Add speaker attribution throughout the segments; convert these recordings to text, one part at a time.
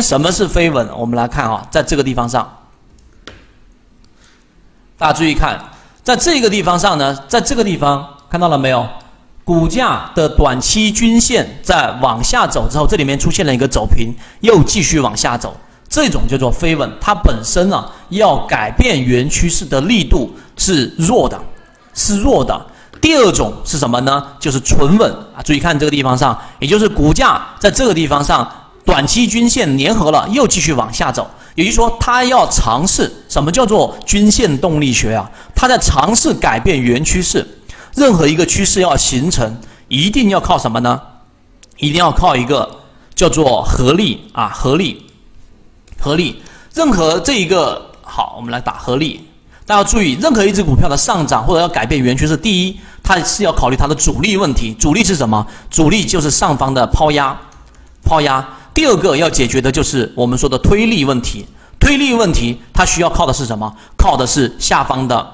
Speaker 1: 什么是飞稳？我们来看啊，在这个地方上，大家注意看，在这个地方上呢，在这个地方看到了没有？股价的短期均线在往下走之后，这里面出现了一个走平，又继续往下走，这种叫做飞稳。它本身呢，要改变原趋势的力度是弱的，是弱的。第二种是什么呢？就是纯稳啊！注意看这个地方上，也就是股价在这个地方上。短期均线粘合了，又继续往下走，也就是说，它要尝试什么叫做均线动力学啊？它在尝试改变原趋势。任何一个趋势要形成，一定要靠什么呢？一定要靠一个叫做合力啊，合力，合力。任何这一个好，我们来打合力。大家要注意，任何一只股票的上涨或者要改变原趋势，第一，它是要考虑它的阻力问题。阻力是什么？阻力就是上方的抛压，抛压。第二个要解决的就是我们说的推力问题，推力问题它需要靠的是什么？靠的是下方的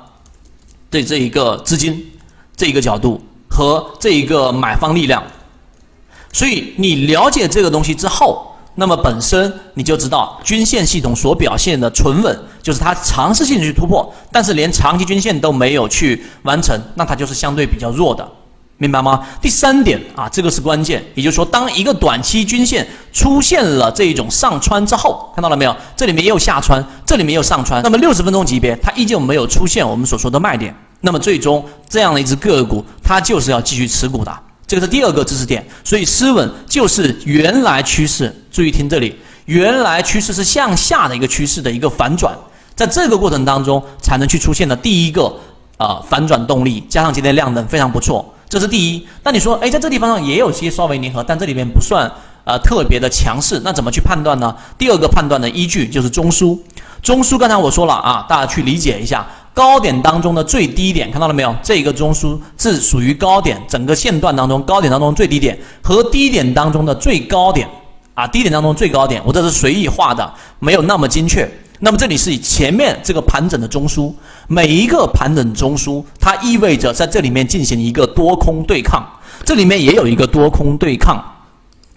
Speaker 1: 对这一个资金这一个角度和这一个买方力量。所以你了解这个东西之后，那么本身你就知道均线系统所表现的存稳，就是它尝试性去突破，但是连长期均线都没有去完成，那它就是相对比较弱的。明白吗？第三点啊，这个是关键，也就是说，当一个短期均线出现了这一种上穿之后，看到了没有？这里面也有下穿，这里面也有上穿。那么六十分钟级别，它依旧没有出现我们所说的卖点。那么最终这样的一只个股，它就是要继续持股的。这个是第二个知识点。所以，失稳就是原来趋势。注意听这里，原来趋势是向下的一个趋势的一个反转，在这个过程当中才能去出现的第一个呃反转动力，加上今天量能非常不错。这是第一，那你说，哎，在这地方上也有些稍微粘合，但这里面不算呃特别的强势，那怎么去判断呢？第二个判断的依据就是中枢，中枢刚才我说了啊，大家去理解一下，高点当中的最低点看到了没有？这个中枢是属于高点，整个线段当中高点当中最低点和低点当中的最高点啊，低点当中最高点，我这是随意画的，没有那么精确。那么这里是以前面这个盘整的中枢，每一个盘整中枢，它意味着在这里面进行一个多空对抗，这里面也有一个多空对抗。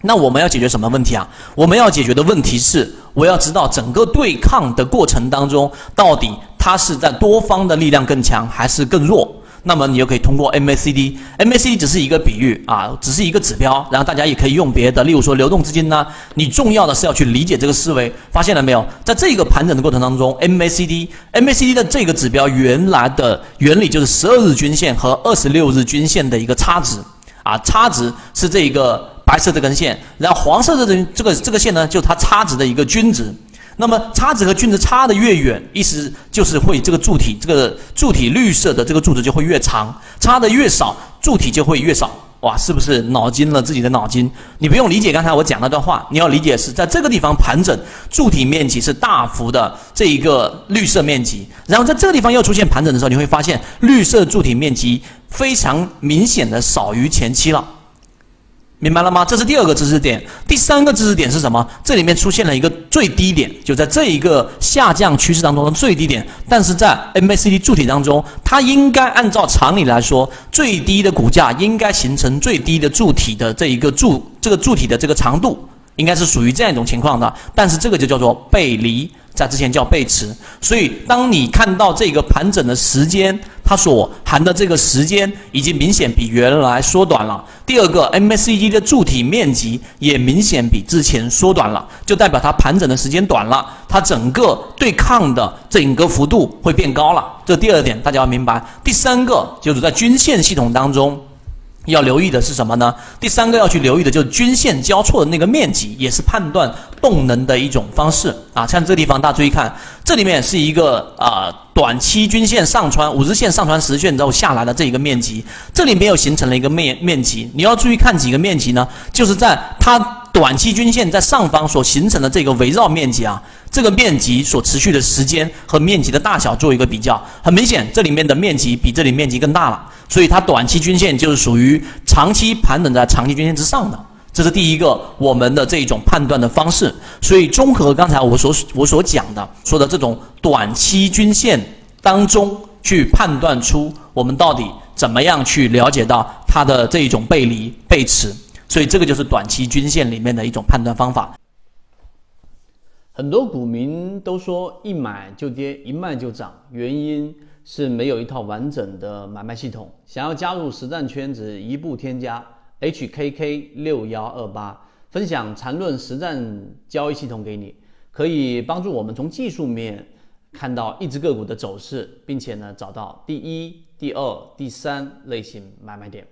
Speaker 1: 那我们要解决什么问题啊？我们要解决的问题是，我要知道整个对抗的过程当中，到底它是在多方的力量更强还是更弱？那么你就可以通过 MACD，MACD 只是一个比喻啊，只是一个指标，然后大家也可以用别的，例如说流动资金呢。你重要的是要去理解这个思维，发现了没有？在这个盘整的过程当中，MACD，MACD 的这个指标原来的原理就是十二日均线和二十六日均线的一个差值啊，差值是这一个白色这根线，然后黄色的这这个这个线呢，就是它差值的一个均值。那么差值和均值差的越远，意思就是会这个柱体，这个柱体绿色的这个柱子就会越长；差的越少，柱体就会越少。哇，是不是脑筋了自己的脑筋？你不用理解刚才我讲那段话，你要理解是在这个地方盘整，柱体面积是大幅的这一个绿色面积，然后在这个地方又出现盘整的时候，你会发现绿色柱体面积非常明显的少于前期了。明白了吗？这是第二个知识点。第三个知识点是什么？这里面出现了一个最低点，就在这一个下降趋势当中的最低点。但是在 MACD 柱体当中，它应该按照常理来说，最低的股价应该形成最低的柱体的这一个柱，这个柱体的这个长度应该是属于这样一种情况的。但是这个就叫做背离。在之前叫背驰，所以当你看到这个盘整的时间，它所含的这个时间已经明显比原来缩短了。第二个，MACD 的柱体面积也明显比之前缩短了，就代表它盘整的时间短了，它整个对抗的整个幅度会变高了。这第二点大家要明白。第三个就是在均线系统当中。要留意的是什么呢？第三个要去留意的就是均线交错的那个面积，也是判断动能的一种方式啊。像这个地方，大家注意看，这里面是一个啊短期均线上穿五日线上穿十线之后下来的这一个面积，这里面又形成了一个面面积。你要注意看几个面积呢？就是在它短期均线在上方所形成的这个围绕面积啊，这个面积所持续的时间和面积的大小做一个比较，很明显，这里面的面积比这里面积更大了。所以它短期均线就是属于长期盘整在长期均线之上的，这是第一个我们的这一种判断的方式。所以综合刚才我所我所讲的说的这种短期均线当中去判断出我们到底怎么样去了解到它的这一种背离背驰，所以这个就是短期均线里面的一种判断方法。
Speaker 2: 很多股民都说一买就跌，一卖就涨，原因是没有一套完整的买卖系统。想要加入实战圈子，一步添加 HKK 六幺二八，分享缠论实战交易系统给你，可以帮助我们从技术面看到一只个股的走势，并且呢找到第一、第二、第三类型买卖点。